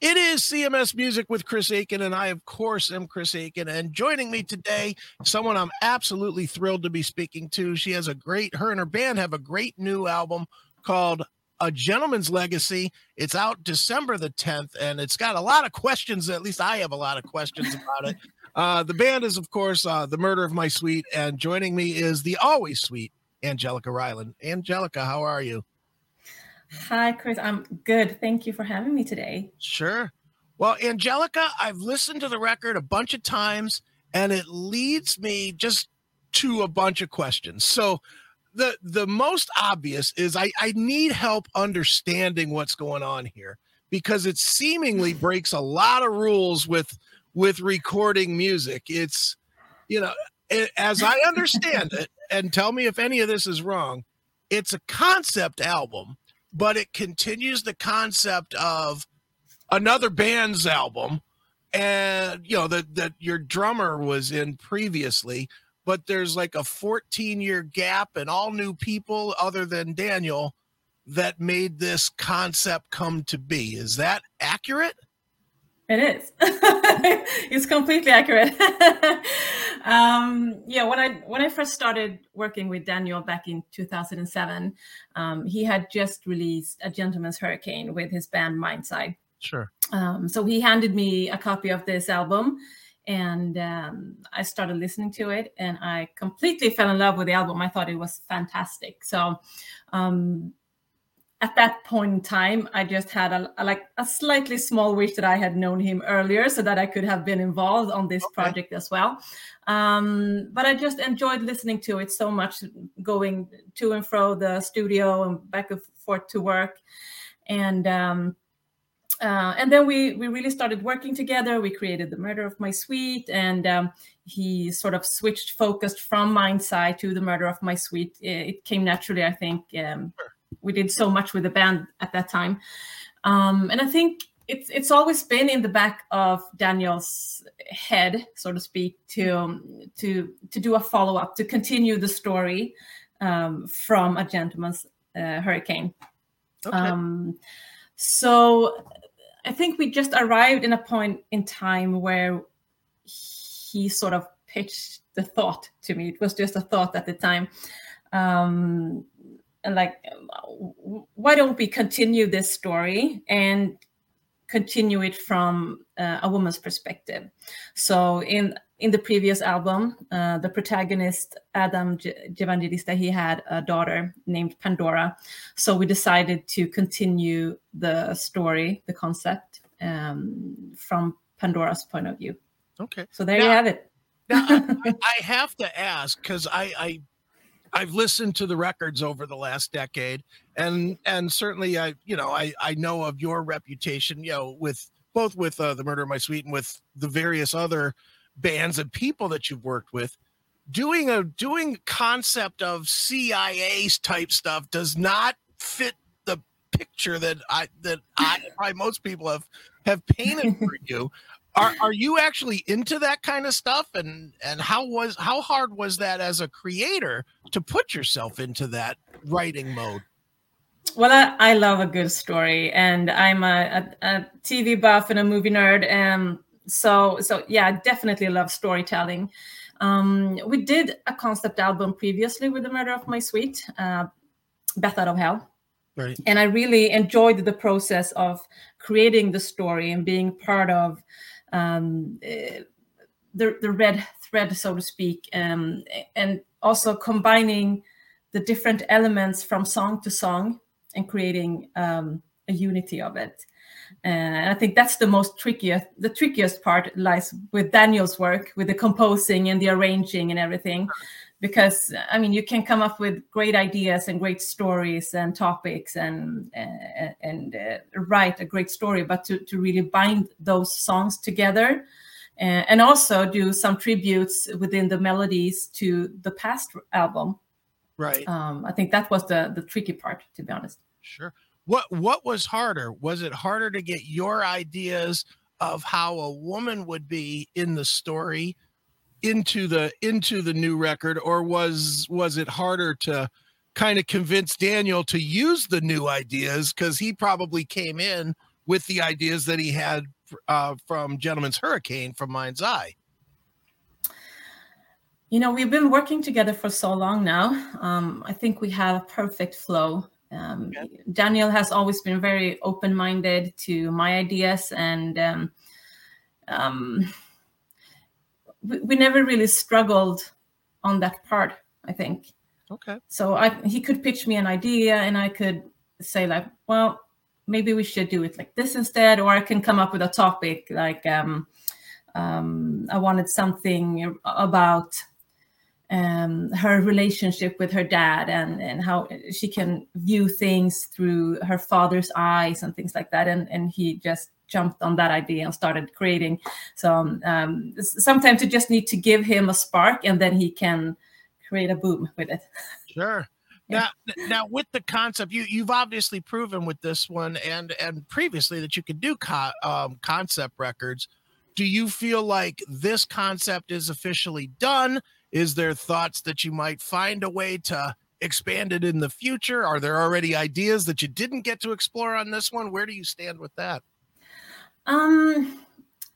It is CMS Music with Chris Akin, and I, of course, am Chris Akin. And joining me today, someone I'm absolutely thrilled to be speaking to. She has a great, her and her band have a great new album called A Gentleman's Legacy. It's out December the 10th, and it's got a lot of questions. At least I have a lot of questions about it. Uh, the band is, of course, uh, The Murder of My Sweet, and joining me is the always sweet Angelica Rylin. Angelica, how are you? Hi, Chris. I'm good. Thank you for having me today. Sure. Well, Angelica, I've listened to the record a bunch of times and it leads me just to a bunch of questions. So the the most obvious is I, I need help understanding what's going on here because it seemingly breaks a lot of rules with with recording music. It's you know, as I understand it, and tell me if any of this is wrong, it's a concept album but it continues the concept of another band's album. And you know that that your drummer was in previously but there's like a 14 year gap and all new people other than daniel that made this concept come to be. Is that accurate it is. it's completely accurate. um, yeah, when I when I first started working with Daniel back in 2007, um, he had just released A Gentleman's Hurricane with his band Mind's Eye. Sure. Um, so he handed me a copy of this album, and um, I started listening to it, and I completely fell in love with the album. I thought it was fantastic. So um, at that point in time, I just had a, a, like a slightly small wish that I had known him earlier, so that I could have been involved on this okay. project as well. Um, but I just enjoyed listening to it so much, going to and fro the studio and back and forth to work, and um, uh, and then we we really started working together. We created the Murder of My Sweet, and um, he sort of switched focused from Mind's Eye to the Murder of My Sweet. It, it came naturally, I think. Um, sure we did so much with the band at that time. Um, and i think it's it's always been in the back of daniel's head so to speak to to to do a follow-up to continue the story um, from a gentleman's uh, hurricane. Okay. um, so i think we just arrived in a point in time where he sort of pitched the thought to me. It was just a thought at the time. Um, like why don't we continue this story and continue it from uh, a woman's perspective? So in in the previous album uh, the protagonist adam Evangelista he had a daughter named pandora. So we decided to continue the story the concept um, from pandora's point of view. Okay. So there now, you have it. now, I, I have to ask because I, I I've listened to the records over the last decade, and and certainly I you know I I know of your reputation you know with both with uh, the Murder of My Sweet and with the various other bands and people that you've worked with. Doing a doing concept of CIA type stuff does not fit the picture that I that I probably most people have have painted for you are are you actually into that kind of stuff? And and how was how hard was that as a creator to put yourself into that writing mode? Well i, I love a good story and i'm a, a, a, tv buff and a movie nerd and so so yeah i definitely love storytelling. Um, we did a concept album previously with the murder of my sweet uh, Beth Out of Hell. Right. And I really enjoyed the process of creating the story and being part of um, the the red thread, so to speak, um, and also combining the different elements from song to song and creating um, a unity of it. And I think that's the most trickiest. The trickiest part lies with Daniel's work, with the composing and the arranging and everything because I mean you can come up with great ideas and great stories and topics and uh, and uh, write a great story, but to to really bind those songs together. Uh, and also do some tributes within the melodies to the past album. Right. Um, I think that was the the tricky part, to be honest. Sure. What what was harder? Was it harder to get your ideas of how a woman would be in the story into the into the new record or was was it harder to kind of convince Daniel to use the new ideas cuz he probably came in with the ideas that he had uh, from Gentleman's Hurricane from Mind's Eye? You know, we've been working together for so long now. Um, I think we have a perfect flow. Um, okay. Daniel has always been very open minded to my ideas, and um, um, we, we, never really struggled on that part, I think. Okay. So I, he could pitch me an idea, and I could say, like, well, maybe we should do it like this instead, or I can come up with a topic like, um, um, I wanted something about um, her relationship with her dad and, and how she can view things through her father's eyes and things like that. And, and he just jumped on that idea and started creating. So um, sometimes you just need to give him a spark and then he can create a boom with it. Sure. Now, now with the concept, you you've obviously proven with this one and and previously that you could do co- um, concept records. Do you feel like this concept is officially done? Is there thoughts that you might find a way to expand it in the future? Are there already ideas that you didn't get to explore on this one? Where do you stand with that? Um,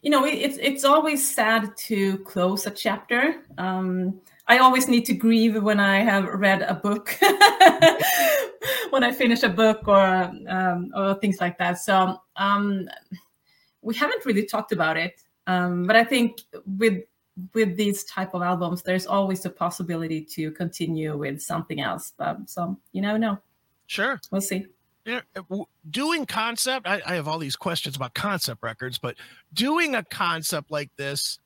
you know, it's it's always sad to close a chapter. Um, I always need to grieve when I have read a book, when I finish a book or um, or things like that. So um, we haven't really talked about it, um, but I think with with these type of albums, there's always a possibility to continue with something else. But so you never know. Sure, we'll see. Uh, doing concept. I, I have all these questions about concept records, but doing a concept like this,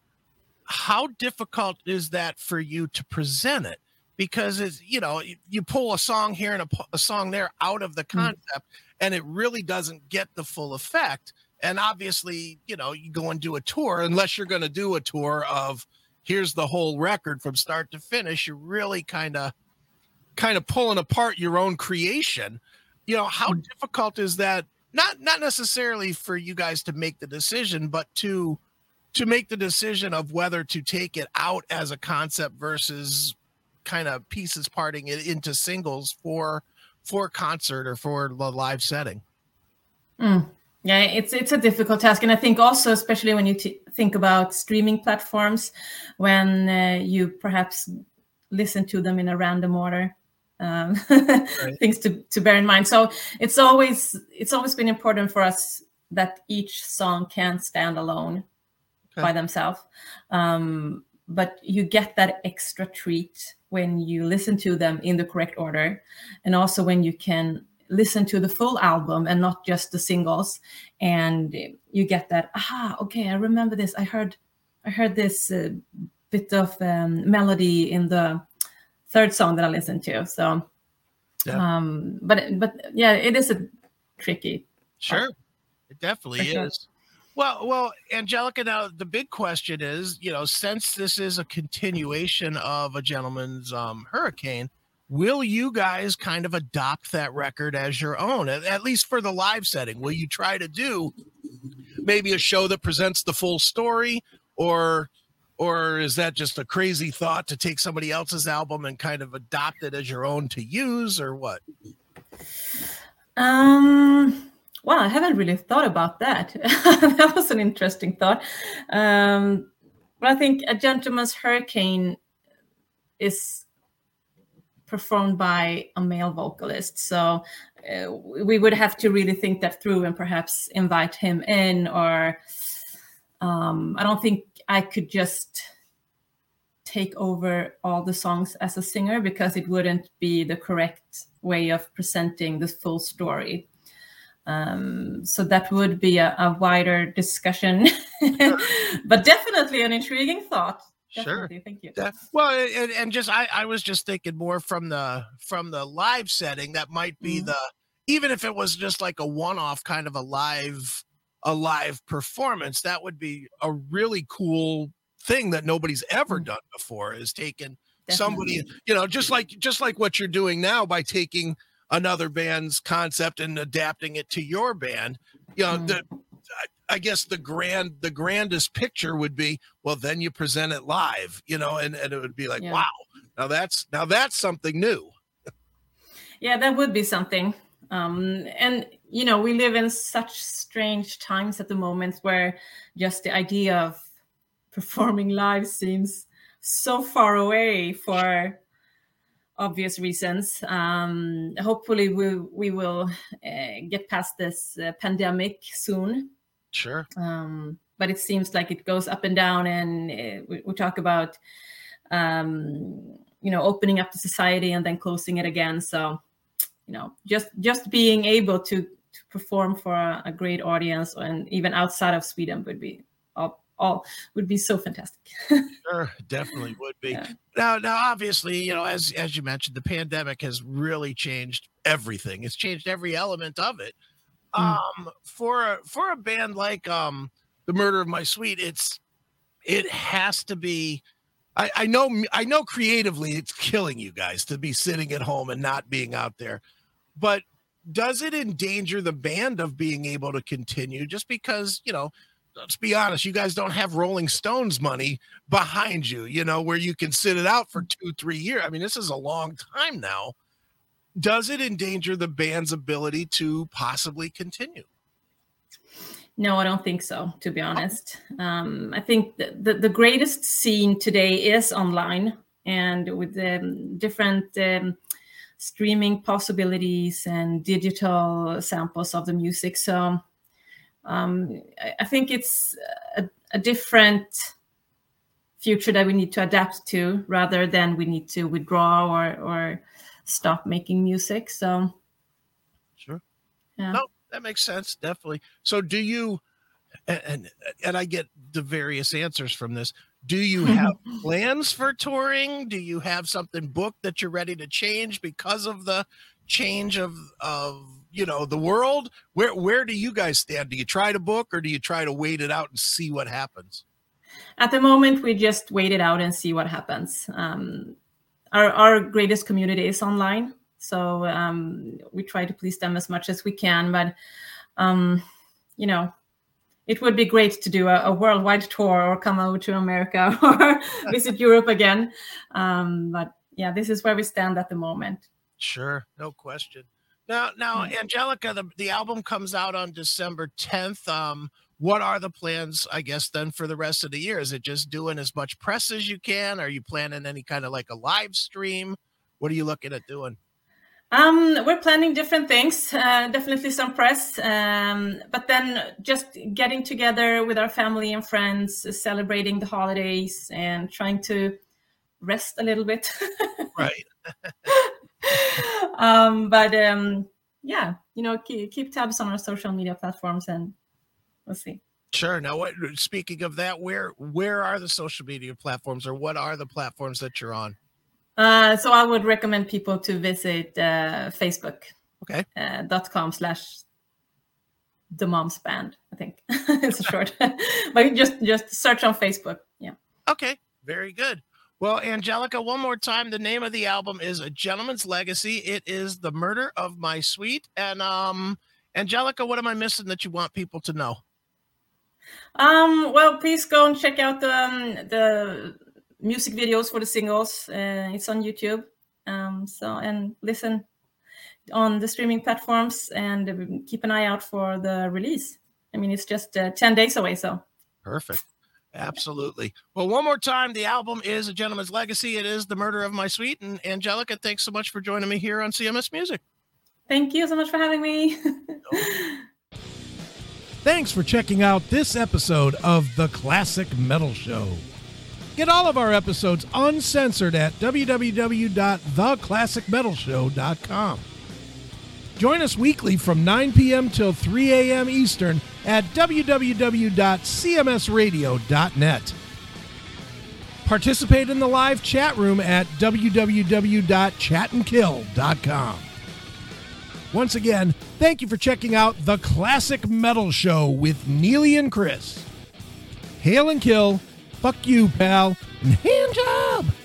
how difficult is that for you to present it? Because it's you know you, you pull a song here and a, a, song there out of the hmm. concept, mm. and it really doesn't get the full effect and obviously you know you go and do a tour unless you're going to do a tour of here's the whole record from start to finish you're really kind of kind of pulling apart your own creation you know how mm-hmm. difficult is that not not necessarily for you guys to make the decision but to to make the decision of whether to take it out as a concept versus kind of pieces parting it into singles for for concert or for the live setting mm. Yeah, it's it's a difficult task, and I think also, especially when you t- think about streaming platforms, when uh, you perhaps listen to them in a random order, um, right. things to, to bear in mind. So it's always it's always been important for us that each song can stand alone okay. by themselves, um, but you get that extra treat when you listen to them in the correct order, and also when you can listen to the full album and not just the singles and you get that ah okay i remember this i heard i heard this uh, bit of um, melody in the third song that i listened to so yeah. um but but yeah it is a tricky sure part. it definitely sure. is well well angelica now the big question is you know since this is a continuation of a gentleman's um hurricane will you guys kind of adopt that record as your own at, at, least for the live setting will you try to do maybe a show that presents the full story or or is that just a crazy thought to take somebody else's album and kind of adopt it as your own to use or what? Um well i haven't really thought about that. That was an interesting thought. Um but i think a gentleman's hurricane is performed by a male vocalist. So uh, we would have to really think that through and perhaps invite him in, or um, I don't think I could just take over all the songs as a singer because it wouldn't be the correct way of presenting the full story. Um, so that would be a, a wider discussion, but definitely an intriguing thought sure. Thank you. well, and, and just I, I was just thinking more from the from the live setting that might be mm-hmm. the even if it was just like a one-off kind of a live a live performance, that would be a really cool thing that nobody's ever mm-hmm. done before is taken somebody, you know, just like just like what you're doing now by taking another band's concept and adapting it to your band. You know, mm-hmm. the I guess the grand the grandest picture would be well then you present it live you know and, and it would be like yeah. wow now that's now that's something new yeah that would be something um and you know, we live in such strange times at the moment where just the idea of performing live seems so far away for obvious reasons. Um, hopefully, we we will uh, get past this uh, pandemic soon. Sure. Um, but it seems like it goes up and down, and uh, we, we, talk about um, you know opening up the society and then closing it again. So you know, just just being able to to perform for a, a great audience and even outside of Sweden would be all, all would be so fantastic. sure, definitely would be. Yeah. Now, now, obviously, you know, as as you mentioned, the pandemic has really changed everything. It's changed every element of it. Mm. Um, for a, for a band like um, the Murder of My Sweet, it's it has to be. I, I know I know creatively it's killing you guys to be sitting at home and not being out there, but does it endanger the band of being able to continue just because you know let's be honest, you guys don't have Rolling Stones money behind you, you know, where you can sit it out for mm. two, three years. I mean, this is a long time now. Does it endanger the band's ability to possibly continue? No, I don't think so, to be honest. Um, I think the, the, the, greatest scene today is online and with um, different um, streaming possibilities and digital samples of the music. So um, I think it's a, a, different future that we need to adapt to rather than we need to withdraw or, or stop making music. So, sure. Yeah. No, that makes sense. Definitely. So, do you, and, and I get the various answers from this. Do you have plans for touring? Do you have something booked that you're ready to change because of the change of, of you know the world where where do you guys stand do you try to book or do you try to wait it out and see what happens at the moment we just wait it out and see what happens um, our, our greatest community is online so um, we try to please them as much as we can but um, you know it would be great to do a, a, worldwide tour or come over to america or visit europe again um, but yeah this is where we stand at the moment sure no question now, now. Angelica, the, the album comes out on December 10th. Um, what are the plans, I guess, then for the rest of the year? Is it just doing as much press as you can? Are you planning any kind of like a live stream? What are you looking at doing? Um, we're planning different things, uh, definitely some press, um, but then just getting together with our family and friends, celebrating the holidays and trying to rest a little bit. right. um, but um, yeah, you know, keep, keep tabs on our social media platforms, and we'll see. Sure. Now, what? Speaking of that, where where are the social media platforms, or what are the platforms that you're on? Uh, so I would recommend people to visit uh, Facebook. Okay. Uh, dot com slash the mom's band. I think it's short, but just just search on Facebook. Yeah. Okay. Very good. Well, Angelica, one more time. The name of the album is A Gentleman's Legacy. It is The Murder of My Sweet. And um, Angelica, what am I missing that you want people to know? Um, well, please go and check out the, um, the music videos for the singles. Uh, it's on YouTube. Um, so and listen on the streaming platforms and keep an eye out for the release. I mean, it's just uh, 10 days away. So perfect. Absolutely. Well, one more time, the album is A Gentleman's Legacy. It is The Murder of My Sweet. And Angelica, thanks so much for joining me here on CMS Music. Thank you so much for having me. Thanks for checking out this episode of The Classic Metal Show. Get all of our episodes uncensored at www.theclassicmetalshow.com. Join us weekly from 9 p.m. till 3 a.m. Eastern at www.cmsradio.net. Participate in the live chat room at www.chatandkill.com. Once again, thank you for checking out the Classic Metal Show with Neely and Chris. Hail and kill, fuck you, pal, and hand job!